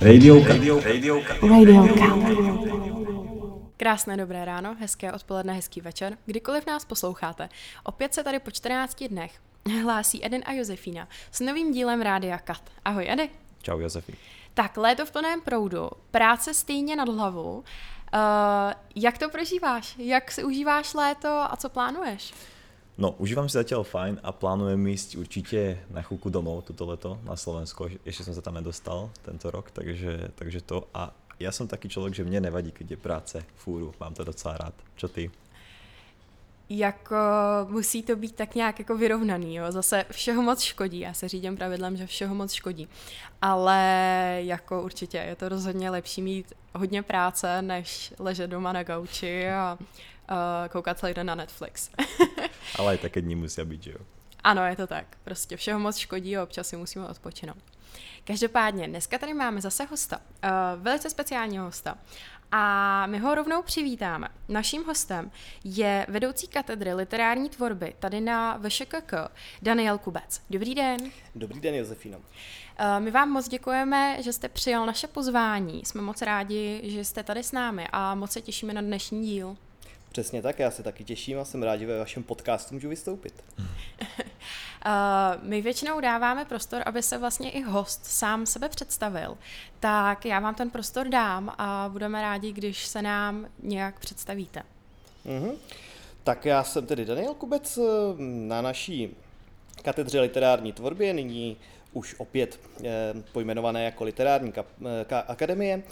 Radio, radio, radio, Radio Krásné dobré ráno, hezké odpoledne, hezký večer, kdykoliv nás posloucháte. Opět se tady po 14 dnech hlásí Eden a Josefína s novým dílem Rádia Kat. Ahoj Edy. Čau Josefi. Tak, léto v plném proudu, práce stejně nad hlavu. Uh, jak to prožíváš? Jak si užíváš léto a co plánuješ? No, užívám si zatiaľ fajn a plánujem ísť určite na chvíľku domov toto leto na Slovensko. Ešte som sa tam nedostal tento rok, takže, takže to. A ja som taký človek, že mne nevadí, keď je práce, fúru, mám to docela rád. Čo ty? jako musí to být tak nějak jako vyrovnaný, jo. Zase všeho moc škodí, já se řídím pravidlem, že všeho moc škodí. Ale jako určitě je to rozhodně lepší mít hodně práce, než ležet doma na gauči a uh, koukat celý den na Netflix. Ale aj také dní musí být, že jo? Ano, je to tak. Prostě všeho moc škodí a občas si musíme odpočinout. Každopádně, dneska tady máme zase hosta, uh, velice speciálního hosta. A my ho rovnou přivítáme. Naším hostem je vedoucí katedry literární tvorby tady na VŠKK, Daniel Kubec. Dobrý den. Dobrý den, Josefino. Eh, my vám moc děkujeme, že jste přijal naše pozvání. Jsme moc rádi, že jste tady s námi a moc se těšíme na dnešní díl. Přesně tak, já se taky těším a jsem rád, že ve vašem podcastu můžu vystoupit. Uh, my většinou dáváme prostor, aby se vlastně i host sám sebe představil. Tak já vám ten prostor dám a budeme rádi, když se nám nějak představíte. Uh-huh. Tak já jsem tedy Daniel Kubec eh, na naší katedře literární tvorby, nyní už opět eh, pojmenované jako literární eh, akademie.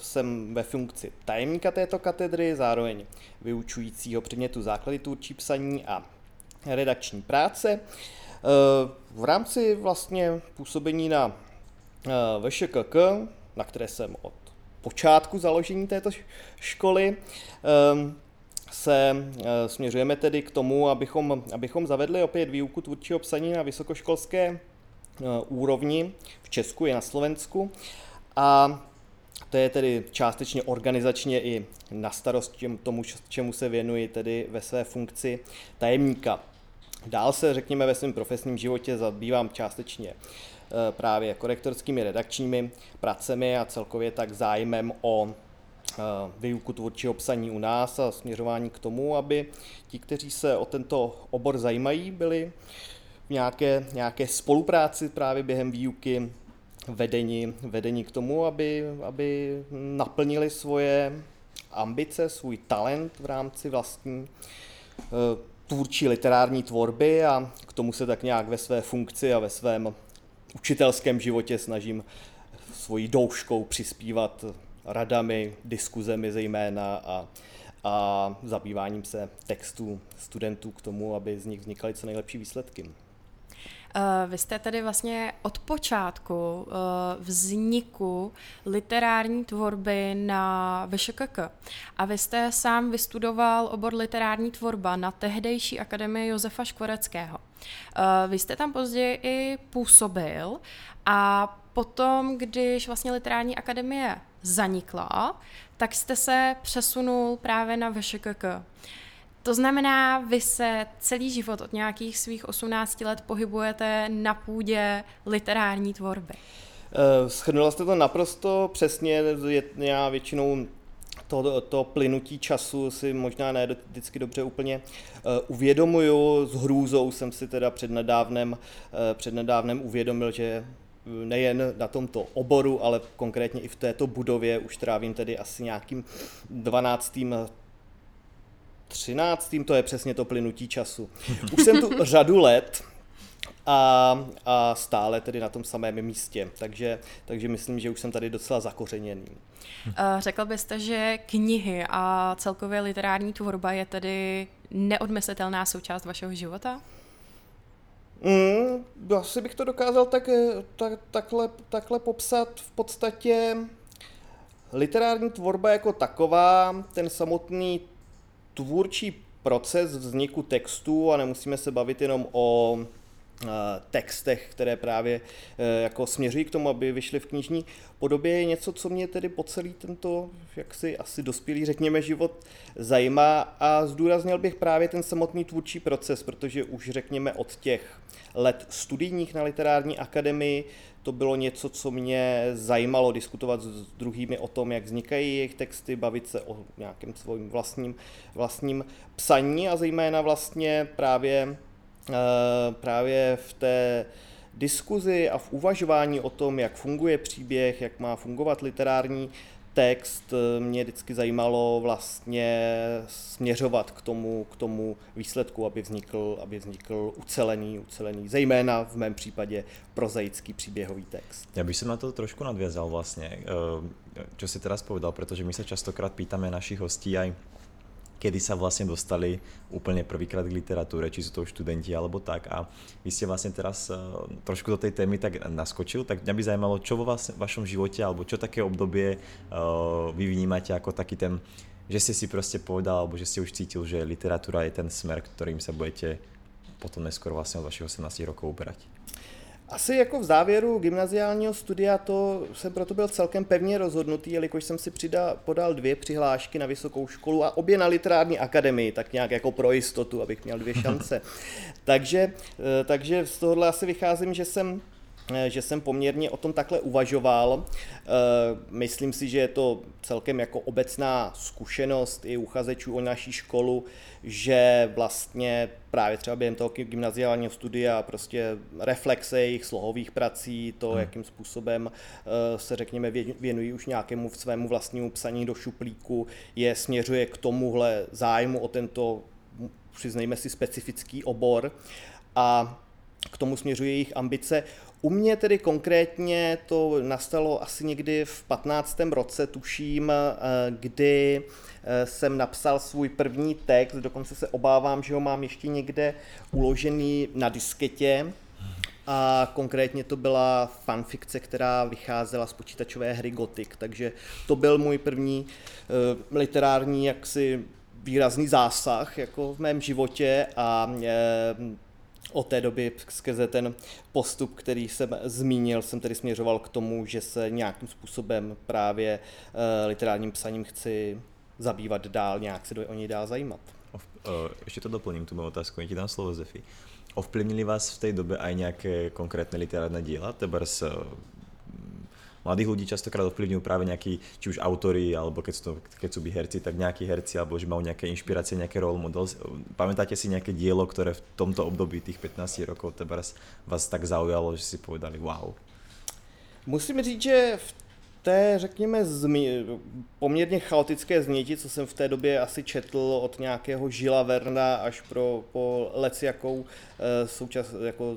Jsem ve funkci tajemníka této katedry, zároveň vyučujícího předmětu základy tvůrčí psaní a redakční práce. Eh, v rámci vlastně působení na eh, VŠKK, na které jsem od počátku založení této školy, eh, se směřujeme tedy k tomu, abychom, abychom zavedli opět výuku tvůrčího psaní na vysokoškolské úrovni v Česku i na Slovensku. A to je tedy částečně organizačně i na starost tomu, čemu se věnuji tedy ve své funkci tajemníka. Dál se, řekněme, ve svém profesním životě zabývám částečně eh, právě korektorskými redakčními pracemi a celkově tak zájmem o eh, výuku tvůrčího psaní u nás a směřování k tomu, aby ti, kteří se o tento obor zajímají, byli v nějaké, nějaké spolupráci právě během výuky vedení, vedení k tomu, aby, aby naplnili svoje ambice, svůj talent v rámci vlastní eh, tvůrčí literární tvorby a k tomu se tak nějak ve své funkci a ve svém učitelském životě snažím svojí douškou přispívat radami, diskuzemi zejména a, a zabýváním se textů studentů k tomu, aby z nich vznikaly co nejlepší výsledky. Eh, vy jste tedy vlastně od počátku eh, vzniku literární tvorby na VŠKK a vy jste sám vystudoval obor literární tvorba na tehdejší akademii Josefa Škvoreckého. Eh, vy jste tam později i působil a potom, když vlastně literární akademie zanikla, tak jste se přesunul právě na VŠKK. To znamená, vy se celý život od nějakých svých 18 let pohybujete na půdě literární tvorby. Uh, schrnula jste to naprosto přesně. Já většinou to, to plynutí času si možná ne vždycky dobře úplně uh, uvědomuju. S hrůzou jsem si teda přednedávnem, uh, přednedávnem uvědomil, že nejen na tomto oboru, ale konkrétně i v této budově už trávím tedy asi nějakým 12. 13. to je přesně to plynutí času. Už jsem tu řadu let a, a stále tedy na tom samém místě, takže, takže myslím, že už jsem tady docela zakořeněný. Eh, řekl byste, že knihy a celkově literární tvorba je tedy neodmyslitelná součást vašeho života? Mm, asi bych to dokázal tak, tak, takhle, takhle popsat v podstatě literární tvorba jako taková, ten samotný tvůrčí proces vzniku textu a nemusíme se bavit jenom o textech, které právě jako směřují k tomu, aby vyšly v knižní podobě, je něco, co mě tedy po celý tento, jaksi asi dospělý, řekněme, život zajímá a zdůraznil bych právě ten samotný tvůrčí proces, protože už řekněme od těch let studijních na literární akademii to bylo něco, co mě zajímalo diskutovat s druhými o tom, jak vznikají jejich texty, bavit se o nějakém svým vlastním, vlastním psaní a zejména vlastně právě, eh, právě v té diskuzi a v uvažování o tom, jak funguje příběh, jak má fungovat literární text eh, mě vždycky zajímalo vlastně směřovat k tomu, k tomu výsledku, aby vznikl, aby vznikl ucelený, ucelený, zejména v mém případě prozaický příběhový text. Já bych se na to trošku nadvězal vlastně, čo eh, si teraz povedal, protože my se častokrát pýtame našich hostí aj kedy sa vlastne dostali úplne prvýkrát k literatúre, či sú to študenti alebo tak. A vy ste vlastne teraz uh, trošku do tej témy tak naskočil, tak mňa by zajímalo, čo vo vás, vašom živote, alebo čo také obdobie uh, vy vnímate ako taký ten, že ste si proste povedal, alebo že ste už cítil, že literatúra je ten smer, ktorým sa budete potom neskôr vlastne od vašich 18 rokov uberať. Asi jako v závěru gymnaziálního studia to jsem proto byl celkem pevně rozhodnutý, jelikož jsem si přidal, podal dvě přihlášky na vysokou školu a obě na literární akademii, tak nějak jako pro jistotu, abych měl dvě šance. takže, eh, takže z tohohle asi vycházím, že jsem že jsem poměrně o tom takhle uvažoval. Eh, myslím si, že je to celkem jako obecná zkušenost i uchazečů o naší školu, že vlastně právě třeba během toho gymnaziálního studia prostě reflexe jejich slohových prací, to, hmm. jakým způsobem eh, se řekněme věnují už nějakému svému vlastnímu psaní do šuplíku, je směřuje k tomuhle zájmu o tento, přiznejme si, specifický obor a k tomu směřuje jejich ambice. U mě tedy konkrétně to nastalo asi někdy v 15. roce, tuším, eh, kdy eh, jsem napsal svůj první text, dokonce se obávám, že ho mám ještě někde uložený na disketě. A konkrétně to byla fanfikce, která vycházela z počítačové hry Gothic, takže to byl můj první uh, literární jaksi výrazný zásah jako v mém životě a od té doby skrze ten postup, který jsem zmínil, jsem tedy směřoval k tomu, že se nějakým způsobem právě uh, literárním psaním chci zabývat dál, nějak se o něj dál zajímat. Uh, ještě to doplním, tu moju otázku, ti dám slovo Zefi. Ovplyvnili vás v té době aj nějaké konkrétne literárne díla? Tebars mladých ľudí častokrát ovplyvňujú práve nejakí, či už autory, alebo keď sú, to, keď sú by herci, tak nejakí herci, alebo že majú nejaké inšpirácie, nejaké role models. Pamätáte si nejaké dielo, ktoré v tomto období tých 15 rokov teraz vás tak zaujalo, že si povedali wow? Musím říct, že v té, řekněme, zmi, poměrně chaotické změti, co jsem v té době asi četl od nějakého Žila Verna až pro, po lec jakou eh, součas, jako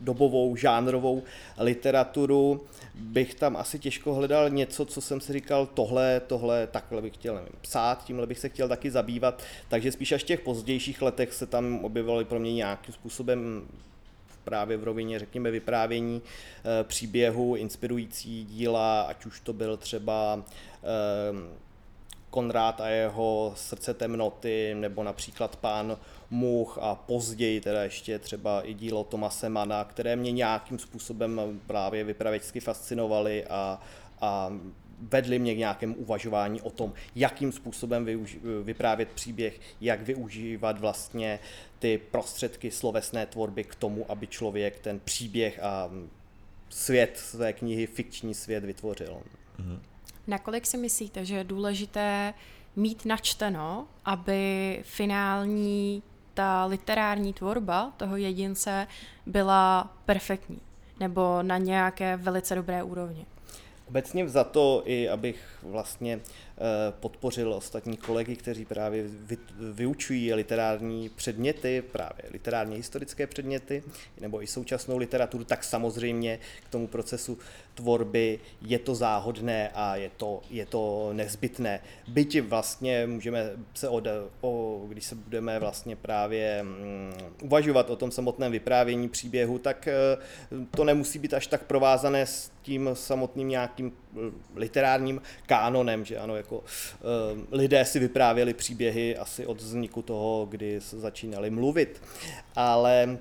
dobovou, žánrovou literaturu, bych tam asi těžko hledal něco, co jsem si říkal, tohle, tohle, takhle bych chtěl nevím, psát, tímhle bych se chtěl taky zabývat, takže spíš až v těch pozdějších letech se tam objevovaly pro mě nějakým způsobem právě v rovině, řekněme, vyprávění e, příběhu, inspirující díla, ať už to byl třeba e, Konrád a jeho srdce temnoty, nebo například pán Much a později teda ještě třeba i dílo Tomase Mana, které mě nějakým způsobem právě vypravěčsky fascinovaly a, a vedly mě k nějakému uvažování o tom, jakým způsobem využi- vyprávět příběh, jak využívat vlastně ty prostředky slovesné tvorby k tomu, aby člověk ten příběh a svět své knihy, fikční svět vytvořil. Mm-hmm. Nakolik si myslíte, že je důležité mít načteno, aby finální ta literární tvorba toho jedince byla perfektní nebo na nějaké velice dobré úrovni? Obecně to i abych vlastně podpořil ostatní kolegy, kteří právě vyučují literární předměty, právě literárně historické předměty, nebo i současnou literaturu, tak samozřejmě k tomu procesu tvorby je to záhodné a je to, je to nezbytné. Byť vlastně můžeme se od, o, když se budeme vlastně právě um, uvažovat o tom samotném vyprávění příběhu, tak uh, to nemusí být až tak provázané s tím samotným nějakým literárním kánonem, že ano, jako uh, lidé si vyprávěli příběhy asi od vzniku toho, kdy začínali mluvit, ale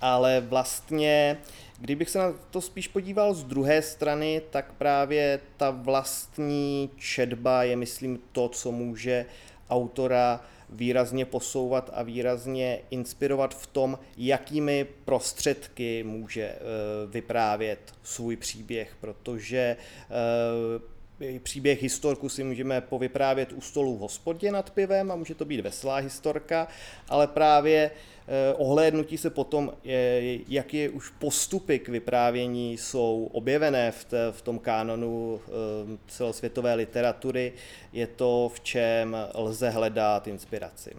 ale vlastně, kdybych se na to spíš podíval z druhé strany, tak právě ta vlastní četba je, myslím, to, co může autora výrazně posouvat a výrazně inspirovat v tom, jakými prostředky může eh, vyprávět svůj příběh, protože eh, příběh historku si můžeme povyprávět u stolu v hospodě nad pivem a může to být veselá historka, ale právě Eh, ohlédnutí se potom, je už postupy k vyprávění jsou objevené v, v tom kánonu eh, celosvětové literatury, je to, v čem lze hledat inspiraci.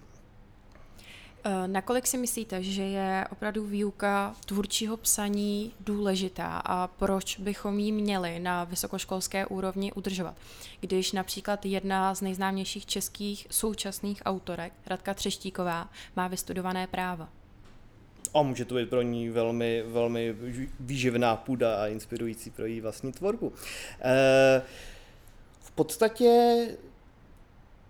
Eh, nakolik si myslíte, že je opravdu výuka tvůrčího psaní důležitá a proč bychom ji měli na vysokoškolské úrovni udržovat? Když například jedna z nejznámějších českých současných autorek, Radka Třeštíková, má vystudované práva. A může to být pro ní velmi, velmi výživná půda a inspirující pro její vlastní tvorbu. E, v podstatě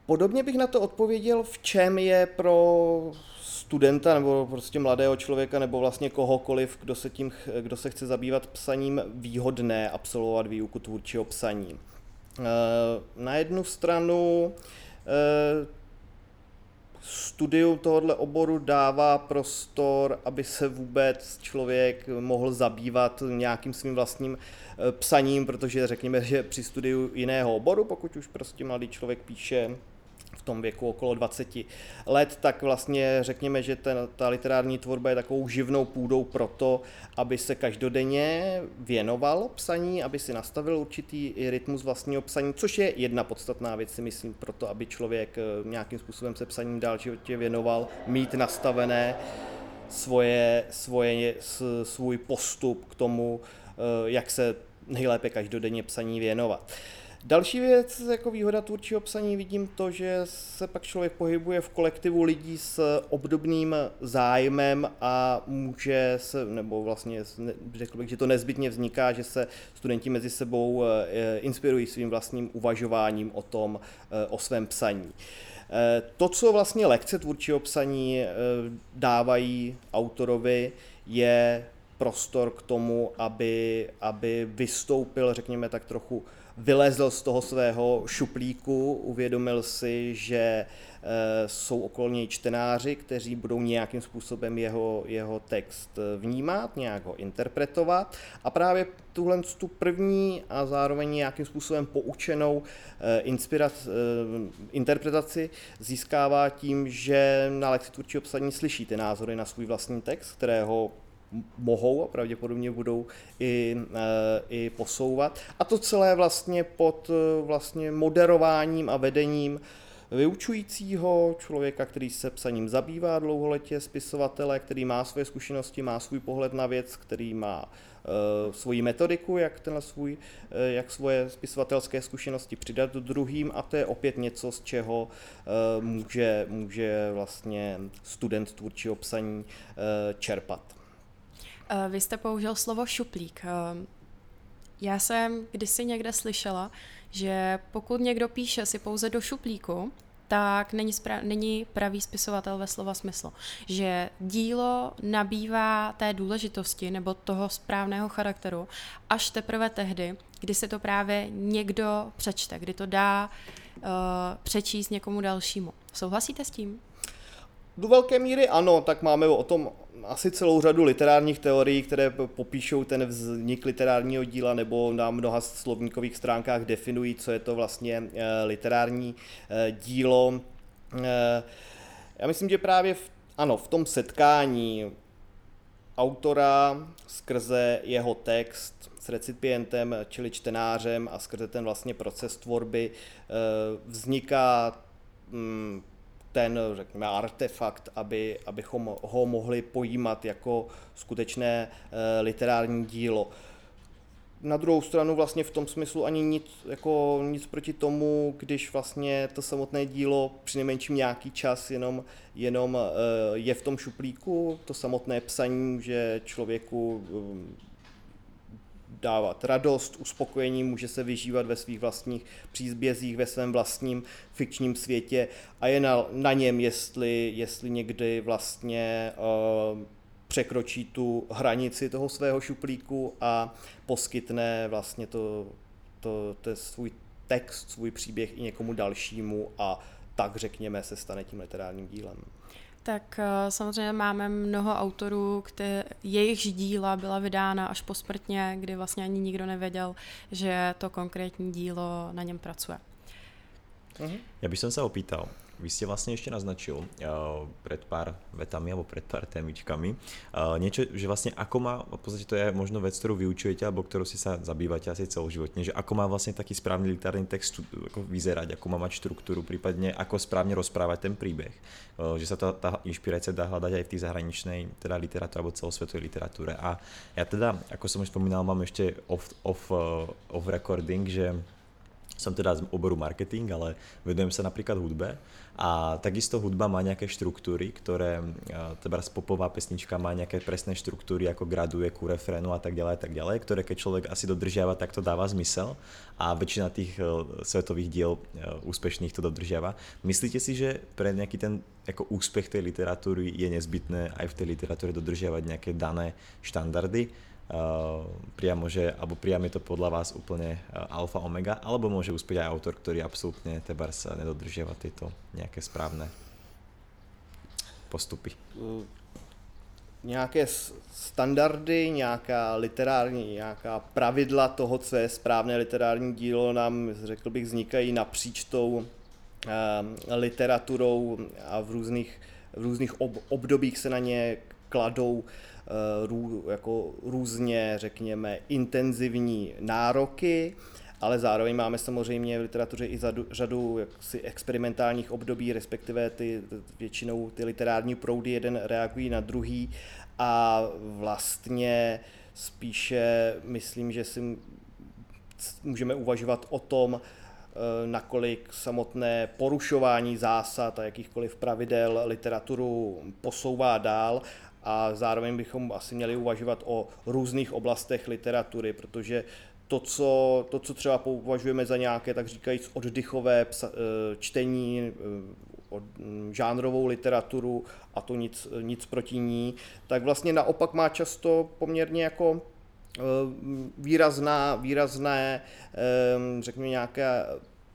podobně bych na to odpověděl, v čem je pro studenta nebo prostě mladého člověka nebo vlastně kohokoliv, kdo se, tím, kdo se chce zabývat psaním, výhodné absolvovat výuku tvůrčího psaní. Eh, na jednu stranu eh, studium tohoto oboru dává prostor, aby se vůbec člověk mohl zabývat nějakým svým vlastním eh, psaním, protože řekněme, že při studiu jiného oboru, pokud už prostě mladý člověk píše tom věku okolo 20 let, tak vlastně řekněme, že ten, ta literární tvorba je takovou živnou půdou pro to, aby se každodenně věnoval psaní, aby si nastavil určitý rytmus vlastního psaní, což je jedna podstatná věc, si myslím, pro to, aby člověk eh, nějakým způsobem se psaním dál životě věnoval, mít nastavené svoje, svoje, svůj postup k tomu, eh, jak se nejlépe každodenně psaní věnovat. Další věc, jako výhoda tvůrčího psaní, vidím to, že se pak člověk pohybuje v kolektivu lidí s obdobným zájmem a může se, nebo vlastně řekl bych, že to nezbytně vzniká, že se studenti mezi sebou eh, inspirují svým vlastním uvažováním o tom, eh, o svém psaní. Eh, to, co vlastně lekce tvůrčího psaní dávají autorovi, je prostor k tomu, aby, aby vystoupil, řekněme tak trochu vylezl z toho svého šuplíku, uvědomil si, že e, jsou okolo něj čtenáři, kteří budou nějakým způsobem jeho, jeho text eh, vnímat, nějak ho interpretovat. A právě tuhle tu první a zároveň nějakým způsobem poučenou e, inspirac, interpretaci získává tím, že na lekci tvůrčího psaní slyší ty názory na svůj vlastní text, kterého mohou a pravděpodobně budou i, eh, i posouvat. A to celé vlastně pod eh, vlastně moderováním a vedením vyučujícího člověka, který se psaním zabývá dlouholetě, spisovatele, který má své zkušenosti, má svůj pohled na věc, který má uh, svoji metodiku, jak, tenhle svůj, uh, jak svoje spisovatelské zkušenosti přidat druhým a to je opět něco, z čeho uh, může, může vlastně student tvůrčího psaní uh, čerpat. Eh, vy jste použil slovo šuplík. Eh, já jsem kdysi někde slyšela, že pokud někdo píše si pouze do šuplíku, tak není, spra- není pravý spisovatel ve slova smyslu. Že dílo nabývá té důležitosti nebo toho správného charakteru až teprve tehdy, kdy se to právě někdo přečte, kdy to dá uh, přečíst někomu dalšímu. Souhlasíte s tím? Do velké míry ano, tak máme o tom asi celou řadu literárních teorií, které popíšou ten vznik literárního díla nebo na mnoha slovníkových stránkách definují, co je to vlastně eh, literární eh, dílo. Eh, já myslím, že právě v, ano, v tom setkání autora skrze jeho text s recipientem, čili čtenářem a skrze ten vlastně proces tvorby vzniká mm, ten, řekněme, artefakt, aby, abychom ho mohli pojímat jako skutečné e, literární dílo. Na druhou stranu vlastně v tom smyslu ani nic, jako nic proti tomu, když vlastně to samotné dílo při nejmenším nějaký čas jenom, jenom e, je v tom šuplíku, to samotné psaní, že člověku dávat radost, uspokojení, může se vyžívat ve svých vlastních přízbězích, ve svém vlastním fikčním světě a je na, na něm, jestli, jestli někdy vlastně uh, překročí tu hranici toho svého šuplíku a poskytne vlastně to, to, to svůj text, svůj příběh i někomu dalšímu a tak řekněme se stane tím literárním dílem. Tak eh, samozřejmě máme mnoho autorů, které, jejichž díla byla vydána až posmrtně, kdy vlastně ani nikdo nevěděl, že to konkrétní dílo na něm pracuje. Uh-huh. Ja by som sa opýtal, vy ste vlastne ešte naznačil uh, pred pár vetami alebo pred pár témičkami uh, niečo, že vlastne ako má, v podstate to je možno vec, ktorú vyučujete alebo ktorú si sa zabývate asi celoživotne, že ako má vlastne taký správny literárny text ako vyzerať, ako má mať štruktúru, prípadne ako správne rozprávať ten príbeh. Uh, že sa tá, tá inšpirácia dá hľadať aj v tej zahraničnej teda literatúre alebo celosvetovej literatúre. A ja teda, ako som už spomínal, mám ešte off, off, uh, off recording, že som teda z oboru marketing, ale vedujem sa napríklad hudbe a takisto hudba má nejaké štruktúry, ktoré, teda popová pesnička má nejaké presné štruktúry, ako graduje ku refrénu a tak a tak ďalej, ktoré keď človek asi dodržiava, tak to dáva zmysel a väčšina tých e, svetových diel e, úspešných to dodržiava. Myslíte si, že pre nejaký ten ako úspech tej literatúry je nezbytné aj v tej literatúre dodržiavať nejaké dané štandardy? Priamo, že, alebo priamo je to podľa vás úplne alfa omega, alebo môže uspieť aj autor, ktorý absolútne tebars nedodržiava tieto nejaké správne postupy. Nějaké standardy, nějaká literární, nějaká pravidla toho, co je správné literární dílo, nám, řekl bych, vznikají napříč tou literaturou a v různých, v různých ob, obdobích se na ně kladou Eh, rů, jako různě, řekněme, intenzivní nároky, ale zároveň máme samozřejmě v literatuře i řadu, řadu jaksi experimentálních období, respektive ty, většinou ty literární proudy jeden reagují na druhý a vlastně spíše myslím, že si můžeme uvažovat o tom, eh, nakolik samotné porušování zásad a jakýchkoliv pravidel literaturu posouvá dál a zároveň bychom asi měli uvažovat o různých oblastech literatury, protože to, co, to, co třeba považujeme za nějaké, tak říkajíc, oddychové psa, eh, čtení, eh, od, mm, žánrovou literaturu a to nic, nic proti ní, tak vlastně naopak má často poměrně jako eh, výrazná, výrazné, řekněme nějaké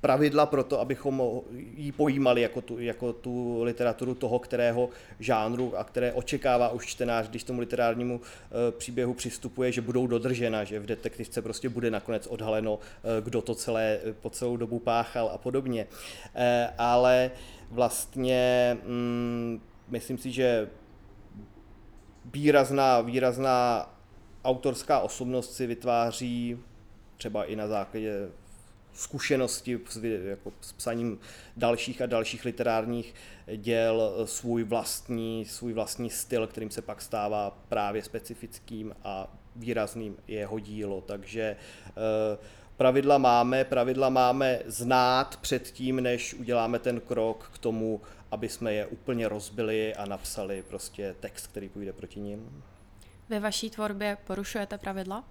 pravidla pro to, abychom ji pojímali jako tu, jako tu literaturu toho, kterého žánru a které očekává už čtenář, když tomu literárnímu e, příběhu přistupuje, že budou dodržena, že v detektivce prostě bude nakonec odhaleno, e, kdo to celé e, po celou dobu páchal a podobně. Ale vlastně mm, myslím si, že výrazná, výrazná autorská osobnost si vytváří třeba i na základě zkušenosti s, jako s psaním dalších a dalších literárních děl, svůj vlastní, svůj vlastní styl, kterým se pak stává právě specifickým a výrazným jeho dílo. Takže eh, pravidla máme, pravidla máme znát předtím, než uděláme ten krok k tomu, aby jsme je úplně rozbili a napsali prostě text, který půjde proti ním. Ve vaší tvorbě porušujete pravidla?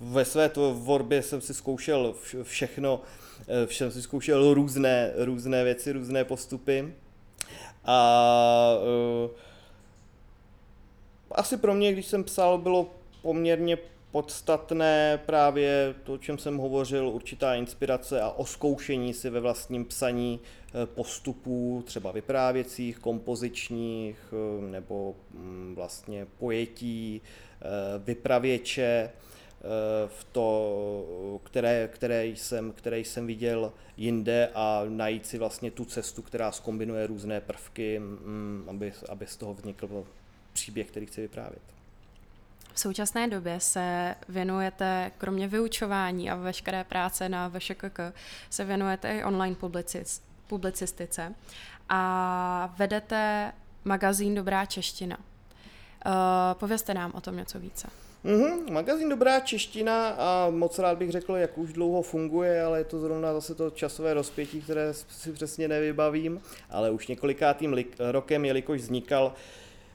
Ve své tvorbě jsem si zkoušel všechno, eh, všem si zkoušel různé, různé věci, různé postupy. A uh, asi pro mě, když jsem psal, bylo poměrně podstatné právě to, o čem jsem hovořil, určitá inspirace a oskoušení si ve vlastním psaní eh, postupů, třeba vyprávěcích, kompozičních nebo mm, vlastně pojetí, vypravěče v to, které, které, jsem, které jsem viděl jinde a najít si vlastně tu cestu, která skombinuje různé prvky, mm, aby, aby z toho vznikl příběh, který chci vyprávět. V současné době se věnujete, kromě vyučování a veškeré práce na VŠKK, se věnujete i online publicist, publicistice a vedete magazín Dobrá čeština. Uh, povězte nám o tom něco více. Mm-hmm, magazín Dobrá čeština a moc rád bych řekl, jak už dlouho funguje, ale je to zrovna zase to časové rozpětí, které si přesně nevybavím, ale už několikátým li- rokem, jelikož vznikal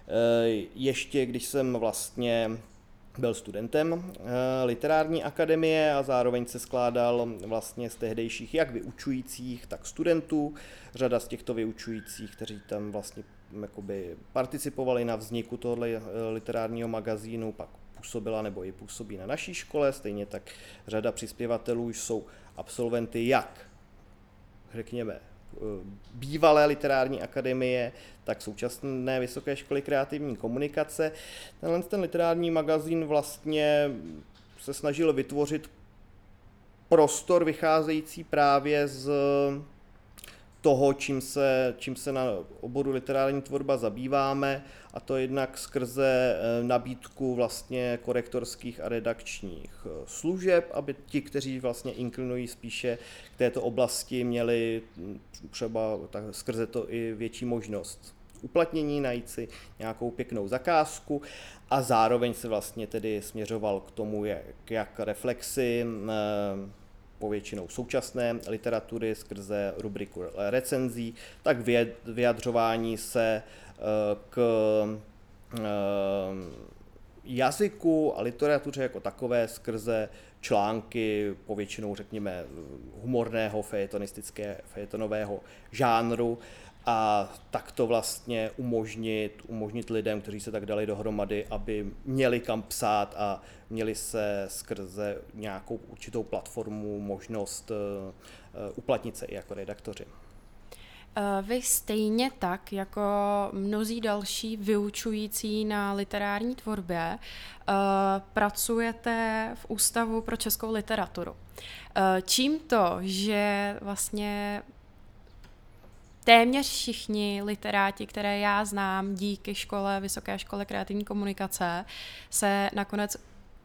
e, ještě, když jsem vlastně byl studentem e, literární akademie a zároveň se skládal vlastně z tehdejších jak vyučujících, tak studentů. Řada z těchto vyučujících, kteří tam vlastně jakoby participovali na vzniku tohoto literárního magazínu, pak působila nebo i působí na naší škole, stejně tak řada přispěvatelů jsou absolventy jak, řekněme, eh, bývalé literární akademie, tak současné Vysoké školy kreativní komunikace. Tenhle ten literární magazín vlastně se snažil vytvořit prostor vycházející právě z toho, čím se, čím se na oboru literární tvorba zabýváme, a to jednak skrze eh, nabídku vlastně korektorských a redakčních eh, služeb, aby ti, kteří vlastně inklinují spíše k této oblasti, měli hm, třeba tak skrze to i větší možnost uplatnění, najít si nějakou pěknou zakázku a zároveň se vlastně tedy směřoval k tomu, jak, jak reflexy hm, povětšinou současné literatury skrze rubriku recenzí, tak vyjadřování se eh, k eh, jazyku a literatuře jako takové skrze články povětšinou, řekněme, humorného, fejetonistické, fejetonového žánru a tak to vlastně umožnit, umožnit lidem, kteří se tak dali dohromady, aby měli kam psát a měli se skrze nějakou určitou platformu možnost uh, uplatnit se i jako redaktoři. Eh, vy stejně tak, jako mnozí další vyučující na literární tvorbě, pracujete v Ústavu pro českou literaturu. Čím to, že vlastně téměř všichni literáti, které já znám díky škole, Vysoké škole kreativní komunikace, se nakonec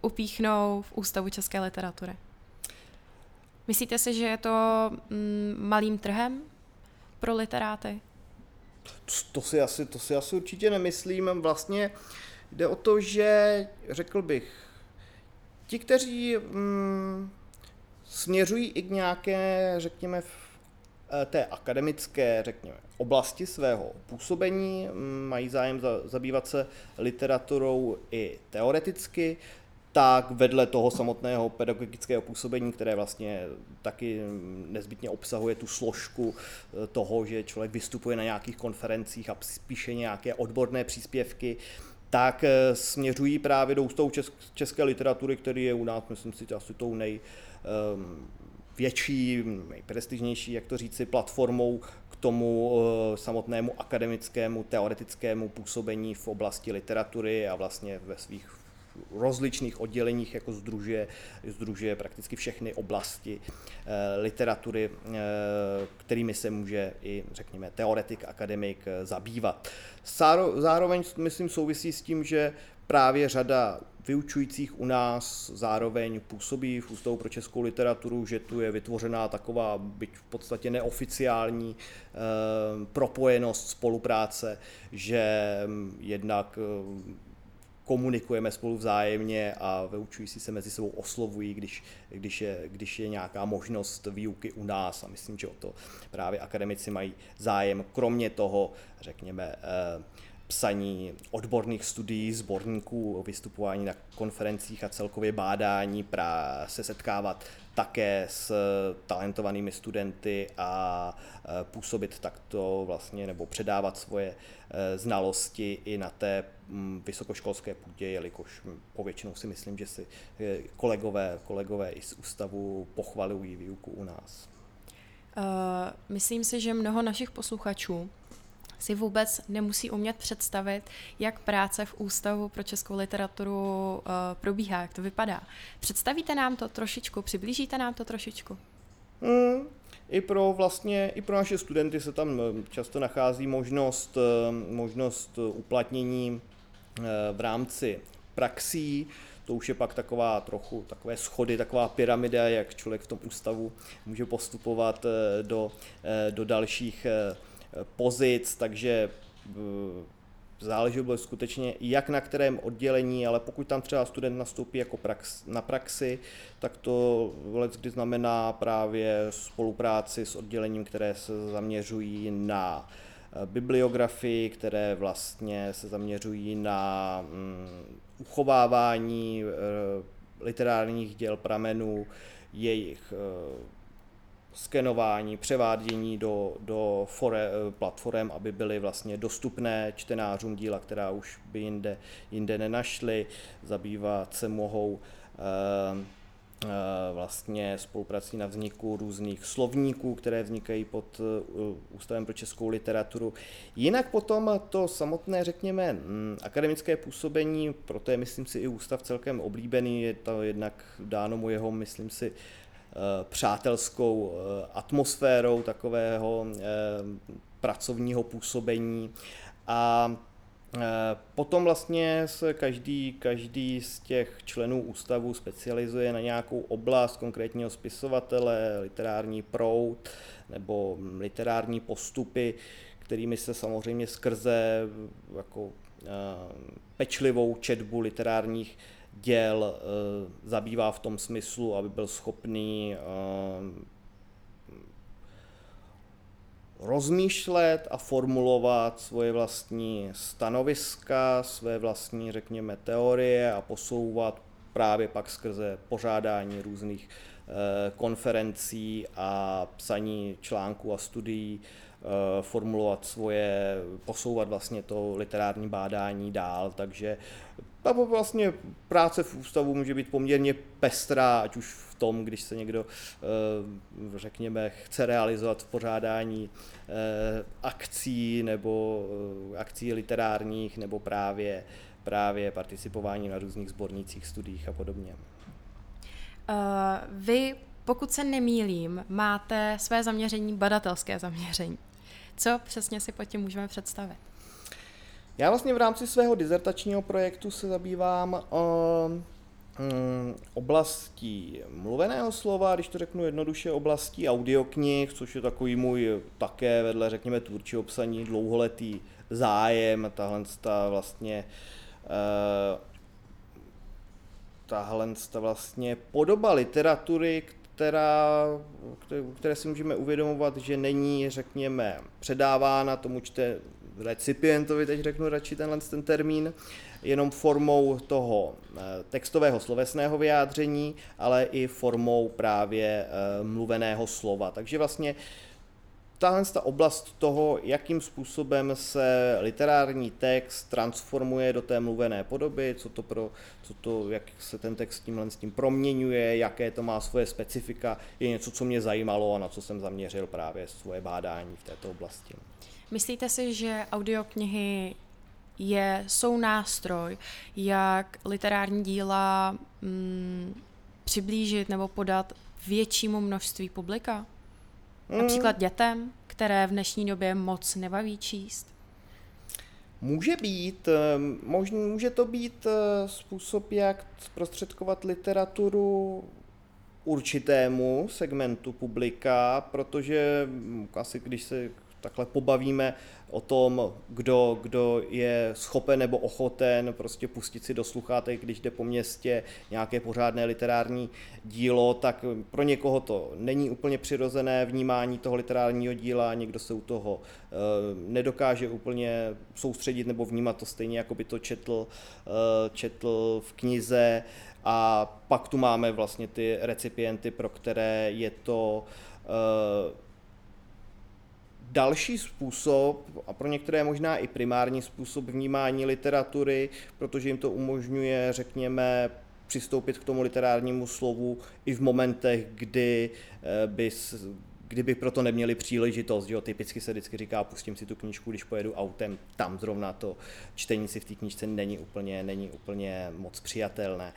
upíchnou v Ústavu české literatury. Myslíte si, že je to mm, malým trhem pro literáty? To si, asi, to si asi určitě nemyslím. Vlastně jde o to, že řekl bych, ti, kteří mm, směřují i k nějaké, řekněme, té akademické, řekněme, oblasti svého působení, mm, mají zájem za, zabývat se literaturou i teoreticky, tak vedle toho samotného pedagogického působení, které vlastně taky nezbytně obsahuje tu složku eh, toho, že člověk vystupuje na nějakých konferencích a spíše nějaké odborné příspěvky, tak eh, směřují právě do ústavu české literatury, který je u nás, myslím si, asi tou nej, um, větší, nejprestižnější, jak to říci, platformou k tomu eh, samotnému akademickému, teoretickému působení v oblasti literatury a vlastně ve svých rozličných odděleních jako združuje, združuje prakticky všechny oblasti e, literatury, e, kterými se může i, řekněme, teoretik, akademik zabývat. Zároveň, myslím, souvisí s tím, že právě řada vyučujících u nás zároveň působí v Ústavu pro českou literaturu, že tu je vytvořená taková, byť v podstatě neoficiální eh, propojenost spolupráce, že hm, jednak eh, komunikujeme spolu vzájemně a vyučující se mezi sebou oslovují, když, když, je, když je nějaká možnost výuky u nás a myslím, že o to právě akademici mají zájem. Kromě toho, řekněme, eh, psaní odborných studií, sborníků, vystupování na konferencích a celkově bádání, pra, se setkávat také s talentovanými studenty a e, působit takto vlastně nebo předávat svoje e, znalosti i na té vysokoškolské půdě, jelikož povětšinou si myslím, že si e, kolegové, kolegové i z ústavu pochvalují výuku u nás. Uh, myslím si, že mnoho našich posluchačů si vůbec nemusí umět představit, jak práce v Ústavu pro českou literaturu uh, probíhá, jak to vypadá. Představíte nám to trošičku, přiblížíte nám to trošičku? Hmm, i pro vlastně, i pro naše studenty se tam eh, často nachází možnost, eh, možnost uplatnění v rámci praxí, to už je pak taková trochu takové schody, taková pyramida, jak člověk v tom ústavu může postupovat do, do dalších pozic, takže eh, záleží bylo skutečně jak na kterém oddělení, ale pokud tam třeba student nastoupí jako prax, na praxi, tak to vůbec kdy znamená právě spolupráci s oddělením, které se zaměřují na eh, bibliografii, které vlastně se zaměřují na mm, uchovávání e, literárních děl pramenů, jejich skenování, převádění do, do fore, platform, aby byly vlastně dostupné čtenářům díla, která už by jinde, jinde nenašli. Zabývat se mohou eh, eh, vlastně spoluprací na vzniku různých slovníků, které vznikají pod Ústavem pro českou literaturu. Jinak potom to samotné, řekněme, mm, akademické působení, proto je, myslím si, i ústav celkem oblíbený, je to jednak dáno mu jeho, myslím si, Eh, přátelskou eh, atmosférou takového eh, pracovního působení. A Potom vlastně se každý, každý z těch členů ústavu specializuje na nějakou oblast konkrétního spisovatele, literární proud nebo literární postupy, kterými se samozřejmě skrze jako pečlivou četbu literárních děl eh, zabývá v tom smyslu, aby byl schopný eh, rozmýšlet a formulovat svoje vlastní stanoviska, své vlastní, řekněme, teorie a posouvat právě pak skrze pořádání různých eh, konferencí a psaní článků a studií formulovat svoje, posouvat vlastně to literární bádání dál, takže a vlastně práce v ústavu může být poměrně pestrá, ať už v tom, když se někdo, eh, řekněme, chce realizovat v pořádání eh, akcí nebo eh, akcí literárních nebo právě, právě participování na různých sbornících, studiích a podobně. Uh, vy, pokud se nemýlím, máte své zaměření badatelské zaměření. Co přesně si pod tím můžeme představit? Já vlastně v rámci svého dizertačního projektu se zabývám uh, oblastí mluveného slova, když to řeknu jednoduše, oblastí audioknih, což je takový můj také vedle, řekněme, tvůrčí obsaní dlouholetý zájem, tahle ta vlastně uh, tahle ta vlastně podoba literatury, která, které si můžeme uvědomovat, že není, řekněme, předávána tomu čte, recipientovi, teď řeknu radši tenhle ten termín, jenom formou toho eh, textového slovesného vyjádření, ale i formou právě eh, mluveného slova. Takže vlastně tahle ta oblast toho, jakým způsobem se literární text transformuje do té mluvené podoby, co to pro, co to, jak se ten text tímhle s tím proměňuje, jaké to má svoje specifika, je něco, co mě zajímalo a na co jsem zaměřil právě svoje bádání v této oblasti. Myslíte si, že audioknihy je, jsou nástroj, jak literární díla mm, přiblížit nebo podat většímu množství publika? Mm. Například dětem, které v dnešní době moc nebaví číst? Může být, eh, možná může to být eh, způsob, jak zprostředkovat literaturu určitému segmentu publika, protože mm, asi když se takhle pobavíme o tom, kdo, kdo je schopen nebo ochoten prostě pustit si do sluchátek, když jde po městě nějaké pořádné literární dílo, tak pro někoho to není úplně přirozené vnímání toho literárního díla, někdo se u toho e, nedokáže úplně soustředit nebo vnímat to stejně, jako by to četl, e, četl v knize. A pak tu máme vlastně ty recipienty, pro které je to e, další způsob, a pro některé možná i primární způsob vnímání literatury, protože jim to umožňuje, řekněme, přistoupit k tomu literárnímu slovu i v momentech, kdy eh, by kdyby proto neměli příležitost, jo, typicky se vždycky říká, pustím si tu knížku, když pojedu autem, tam zrovna to čtení si v té knížce není úplně, není úplně moc přijatelné.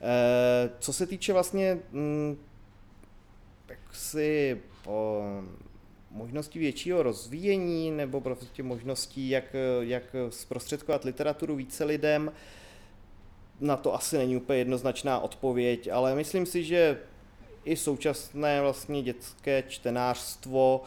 Eh, co se týče vlastně mm, tak si po, možností většího rozvíjení nebo prostě možností, jak, jak zprostředkovat literaturu více lidem, na to asi není úplně jednoznačná odpověď, ale myslím si, že i současné vlastně dětské čtenářstvo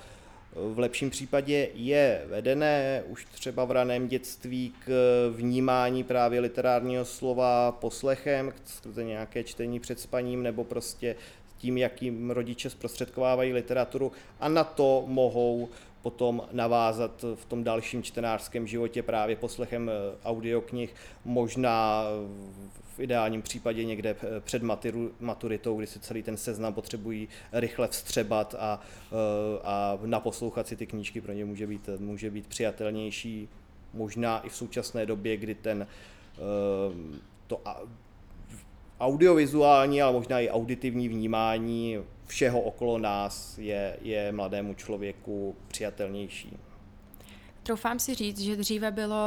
v lepším případě je vedené už třeba v raném dětství k vnímání právě literárního slova poslechem, skrze nějaké čtení před spaním nebo prostě tím, jakým rodiče zprostředkovávají literaturu a na to mohou potom navázat v tom dalším čtenářském životě právě poslechem audioknih, možná v ideálním případě někde před maturitou, kdy si celý ten seznam potřebují rychle vstřebat a, a naposlouchat si ty knížky pro ně může být, může být přijatelnější. Možná i v současné době, kdy ten to audiovizuální, ale možná i auditivní vnímání všeho okolo nás je, je mladému člověku přijatelnější. Troufám si říct, že dříve bylo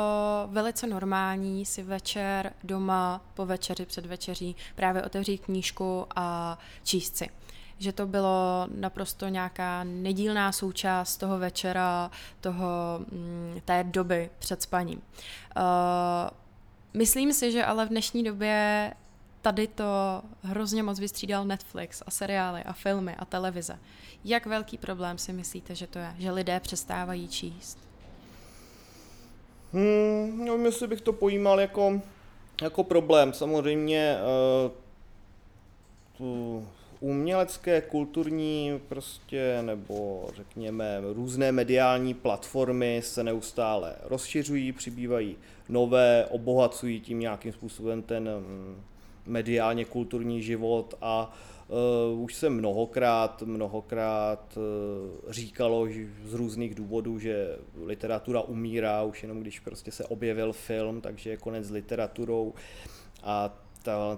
velice normální si večer doma po večeři před večeří právě otevřít knížku a číst si. Že to bylo naprosto nějaká nedílná součást toho večera, toho, mm, té doby před spaním. Uh, myslím si, že ale v dnešní době tady to hrozně moc vystřídal Netflix a seriály a filmy a televize. Jak velký problém si myslíte, že to je, že lidé přestávají číst? Hmm, no, jestli bych to pojímal jako, jako problém. Samozřejmě uh, umělecké, kulturní prostě, nebo řekněme různé mediální platformy se neustále rozšiřují, přibývají nové, obohacují tím nějakým způsobem ten um, mediálně kulturní život a uh, už se mnohokrát, mnohokrát uh, říkalo že z různých důvodů, že literatura umírá už jenom když prostě se objevil film, takže je konec s literaturou a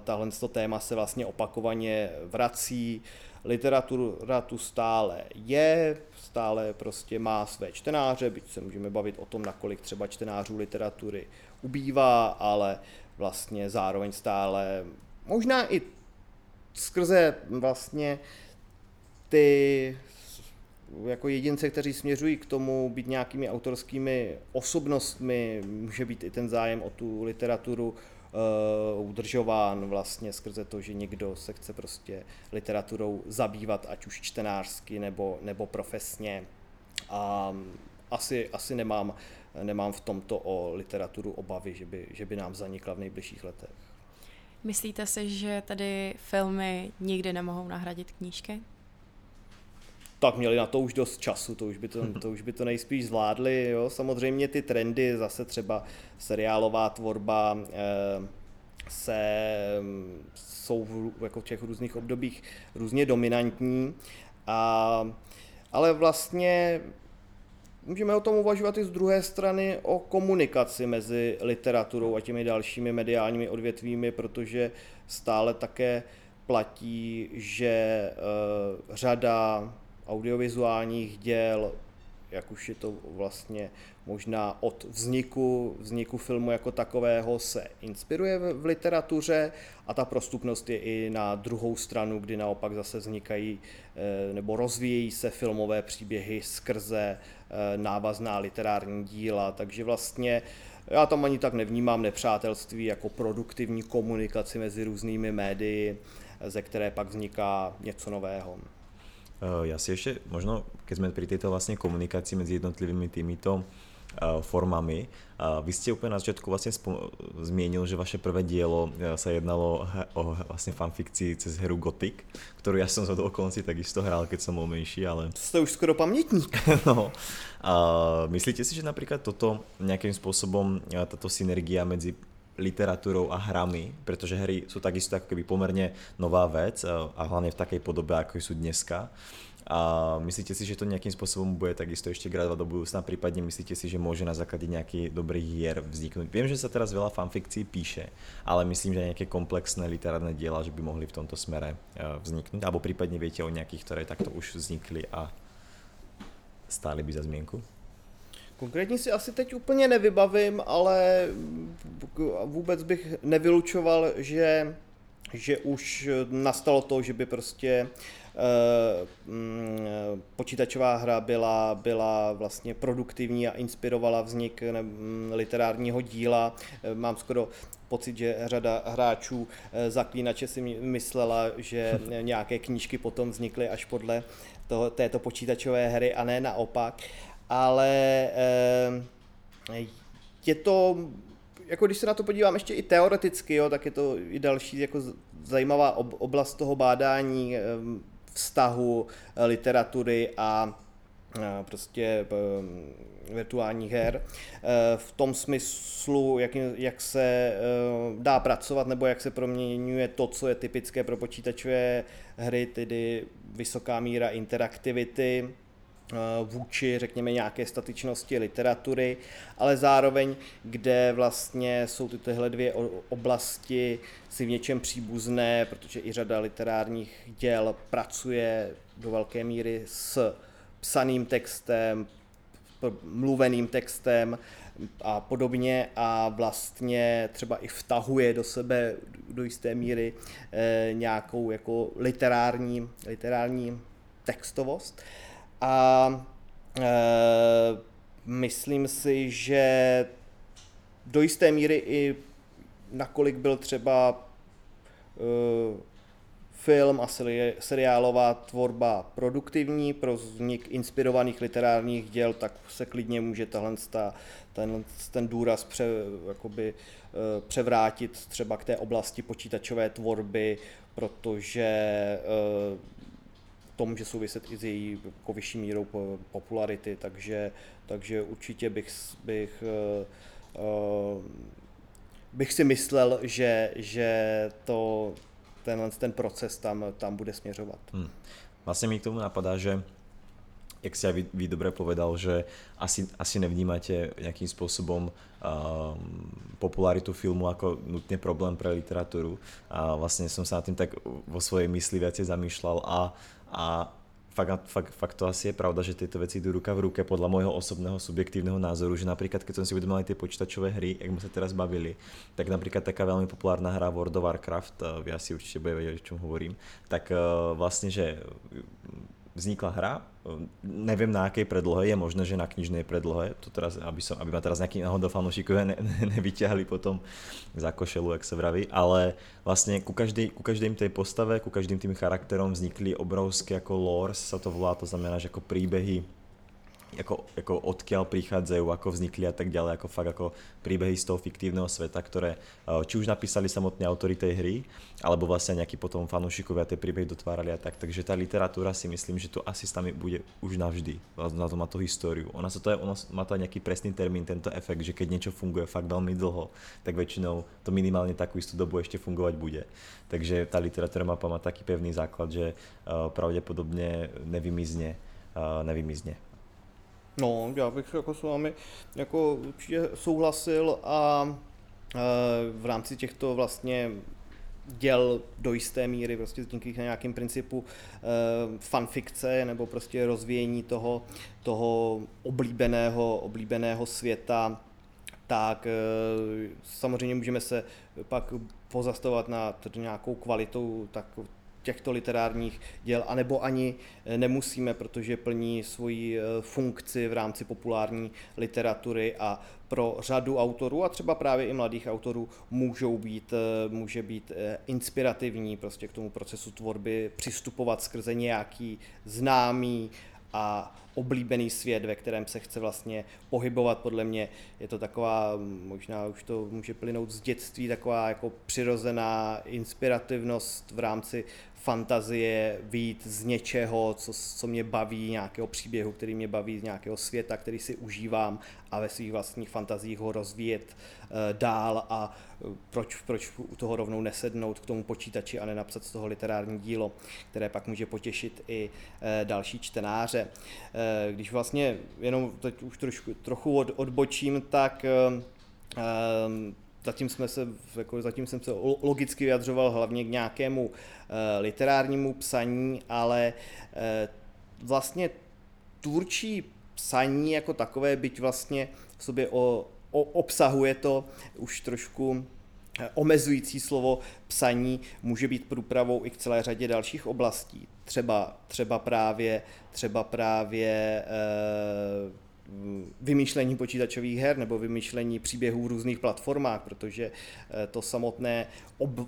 tahle to téma se vlastně opakovaně vrací. Literatura tu stále je, stále prostě má své čtenáře, byť se můžeme bavit o tom, nakolik třeba čtenářů literatury ubývá, ale vlastně zároveň stále možná i skrze vlastně ty jako jedince, kteří směřují k tomu být nějakými autorskými osobnostmi, může být i ten zájem o tu literaturu uh, udržován vlastně skrze to, že někdo se chce prostě literaturou zabývat, ať už čtenářsky nebo, nebo profesně. A asi, asi nemám, nemám v tomto o literaturu obavy, že by, že by nám zanikla v nejbližších letech. Myslíte si, že tady filmy nikdy nemohou nahradit knížky? tak měli na to už dost času, to už by to, to, už by to nejspíš zvládli. Jo. Samozřejmě ty trendy, zase třeba seriálová tvorba eh, se, jsou v, jako v těch různých obdobích různě dominantní, a, ale vlastně můžeme o tom uvažovat i z druhé strany o komunikaci mezi literaturou a těmi dalšími mediálními odvětvími, protože stále také platí, že uh, řada audiovizuálních děl, jak už je to vlastně možná od vzniku, vzniku filmu jako takového se inspiruje v, literatuře a ta prostupnost je i na druhou stranu, kdy naopak zase vznikají eh, nebo rozvíjejí se filmové příběhy skrze eh, návazná literární díla, takže vlastně já tam ani tak nevnímám nepřátelství jako produktivní komunikaci mezi různými médii, ze které pak vzniká něco nového. Eh, ja si ešte, možno keď sme pri tejto vlastne komunikácii medzi jednotlivými týmito eh, formami. Vy ste úplne na začiatku vlastne zmienil, že vaše prvé dielo eh, sa jednalo o vlastne fanfikcii cez hru Gothic, ktorú ja som za do okolností takisto hral, keď som bol menší, ale... To ste už skoro pamätník. no. A myslíte si, že napríklad toto nejakým spôsobom, táto synergia medzi literatúrou a hrami, pretože hry sú takisto ako keby pomerne nová vec eh, a hlavne v takej podobe, ako sú dneska. A myslíte si, že to nejakým spôsobom bude takisto ešte gradovať do budúcna? Prípadne myslíte si, že môže na základe nejakých dobrých hier vzniknúť? Viem, že sa teraz veľa fanfikcií píše, ale myslím, že nejaké komplexné literárne diela, že by mohli v tomto smere eh, vzniknúť. Alebo prípadne viete o nejakých, ktoré takto už vznikli a stáli by za zmienku? Konkrétně si asi teď úplně nevybavím, ale vůbec bych nevylučoval, že, že už nastalo to, že by prostě Uh, počítačová hra byla, byla vlastně produktivní a inspirovala vznik mm, literárního díla. Uh, mám skoro pocit, že řada hráčů uh, zaklínače si myslela, že nějaké knížky potom vznikly až podle toho, této počítačové hry a ne naopak ale eh, je to, jako když se na to podívám ještě i teoreticky, jo, tak je to i další jako zajímavá oblast toho bádání eh, vztahu eh, literatury a prostě virtuálních her v tom smyslu, jak, jak se dá pracovat nebo jak se proměňuje to, co je typické pro počítačové hry, tedy vysoká míra interaktivity, vůči, řekněme, nějaké statičnosti literatury, ale zároveň, kde vlastně jsou ty tyhle dvě oblasti si v něčem příbuzné, protože i řada literárních děl pracuje do velké míry s psaným textem, mluveným textem a podobně a vlastně třeba i vtahuje do sebe do jisté míry eh, nějakou jako literární, literární textovost. A e, myslím si, že do jisté míry i nakolik byl třeba e, film a seriálová tvorba produktivní pro vznik inspirovaných literárních děl, tak se klidně může tahle, ten, ten důraz pře, jakoby, e, převrátit třeba k té oblasti počítačové tvorby, protože to může souviset i s její jako vyšší mírou popularity, takže, takže určitě bych, bych, uh, bych si myslel, že, že to, tenhle ten proces tam, tam bude směřovat. Hmm. Vlastně mi k tomu napadá, že jak si aj vy, vy dobre povedal, že asi, asi nevnímate nejakým spôsobom um, popularitu filmu ako nutne problém pre literatúru. A vlastne som sa nad tým tak vo svojej mysli viacej zamýšľal a a fakt, fakt, fakt to asi je pravda, že tieto veci idú ruka v ruke podľa môjho osobného subjektívneho názoru, že napríklad keď som si uvedomil aj tie počítačové hry, jak sme sa teraz bavili, tak napríklad taká veľmi populárna hra World of Warcraft, eh, vy asi určite bude vedieť, o čom hovorím, tak uh, vlastne, že vznikla hra, neviem na akej predlohe, je možné, že na knižnej predlohe, to teraz, aby, som, aby ma teraz nejaký náhodou fanúšikovia ne, ne, nevyťahli potom za košelu, jak sa vraví, ale vlastne ku, každý, ku každým tej postave, ku každým tým charakterom vznikli obrovské ako lore, sa to volá, to znamená, že ako príbehy, ako, ako odkiaľ prichádzajú, ako vznikli a tak ďalej, ako fakt ako príbehy z toho fiktívneho sveta, ktoré eh, či už napísali samotné autory tej hry, alebo vlastne nejakí potom fanúšikovia tie príbehy dotvárali a tak. Takže tá literatúra si myslím, že to asi s nami bude už navždy, na to má to históriu. Ona, sa to je, ona má to aj nejaký presný termín, tento efekt, že keď niečo funguje fakt veľmi dlho, tak väčšinou to minimálne takú istú dobu ešte fungovať bude. Takže tá literatúra má, má taký pevný základ, že uh, pravdepodobne nevymizne, uh, nevymizne. No, já bych jako s vámi jako určitě souhlasil a e, v rámci těchto vlastně děl do jisté míry prostě vzniklých na nějakém principu e, fanfikce nebo prostě rozvíjení toho, toho oblíbeného, oblíbeného světa, tak e, samozřejmě můžeme se pak pozastavovat na nějakou kvalitou tak těchto literárních děl, anebo ani eh, nemusíme, protože plní svoji eh, funkci v rámci populární literatury a pro řadu autorů a třeba právě i mladých autorů můžou být, eh, může být inspirativní prostě k tomu procesu tvorby, přistupovat skrze nějaký známý a oblíbený svět, ve kterém se chce vlastně pohybovat. Podle mě je to taková, možná už to může plynout z dětství, taková jako přirozená inspirativnost v rámci fantazie výjít z něčeho, co, co mě baví, nějakého příběhu, který mě baví, z nějakého světa, který si užívám a ve svých vlastních fantazích ho rozvíjet uh, dál a uh, proč, proč u toho rovnou nesednout k tomu počítači a nenapsat z toho literární dílo, které pak může potěšit i uh, další čtenáře. Uh, když vlastně jenom teď už trošku, trochu od, odbočím, tak zatím, jsme se, jako zatím jsem se logicky vyjadřoval hlavně k nějakému uh, literárnímu psaní, ale uh, vlastně tvůrčí psaní jako takové, byť vlastně v sobě o, o, obsahuje to už trošku eh, omezující slovo psaní může být průpravou i k celé řadě dalších oblastí. Třeba, třeba právě, třeba právě vymýšlení počítačových her nebo vymýšlení příběhů v různých platformách, protože eh, to samotné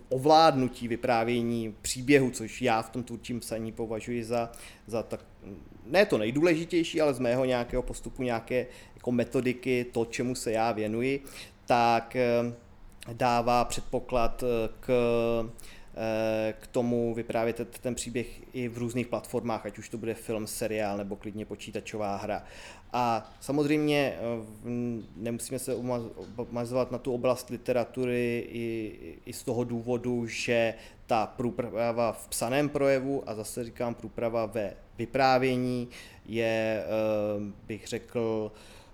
ovládnutí vyprávění příběhu, což já v tom tvůrčím psaní považuji za, za tak, ne to nejdůležitější, ale z mého nějakého postupu, nějaké jako metodiky, to, čemu se já věnuji, tak eh, dává předpoklad eh, k k tomu vyprávět ten příběh i v různých platformách, ať už to bude film, seriál nebo klidně počítačová hra. A samozřejmě nemusíme se omazovat na tu oblast literatury i, i z toho důvodu, že ta průprava v psaném projevu a zase říkám průprava ve vyprávění je, bych řekl,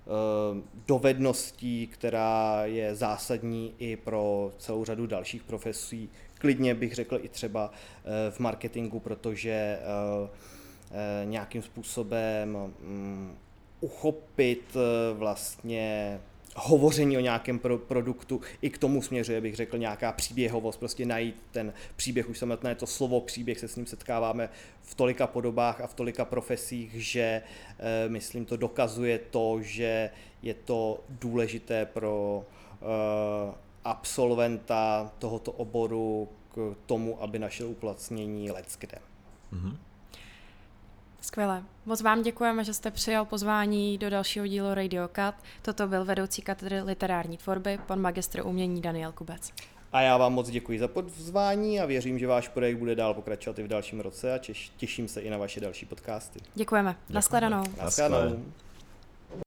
Eh, dovedností, která je zásadní i pro celou řadu dalších profesí. Klidně bych řekl i třeba eh, v marketingu, protože eh, nějakým způsobem mm, uchopit vlastně hovoření o nějakém pro, produktu, i k tomu směřuje, bych řekl, nějaká příběhovost, prostě najít ten příběh, už samotné to slovo příběh, se s ním setkáváme v tolika podobách a v tolika profesích, že e, myslím, to dokazuje to, že je to důležité pro e, absolventa tohoto oboru k tomu, aby našel uplacnění leckde. Mm-hmm. Skvěle. Moc vám děkujeme, že jste přijal pozvání do dalšího dílu Radio Cut. Toto byl vedoucí katedry literární tvorby, pan magistr umění Daniel Kubec. A já vám moc děkuji za pozvání a věřím, že váš projekt bude dál pokračovat i v dalším roce a těším se i na vaše další podcasty. Děkujeme. Naschledanou. Naschledanou.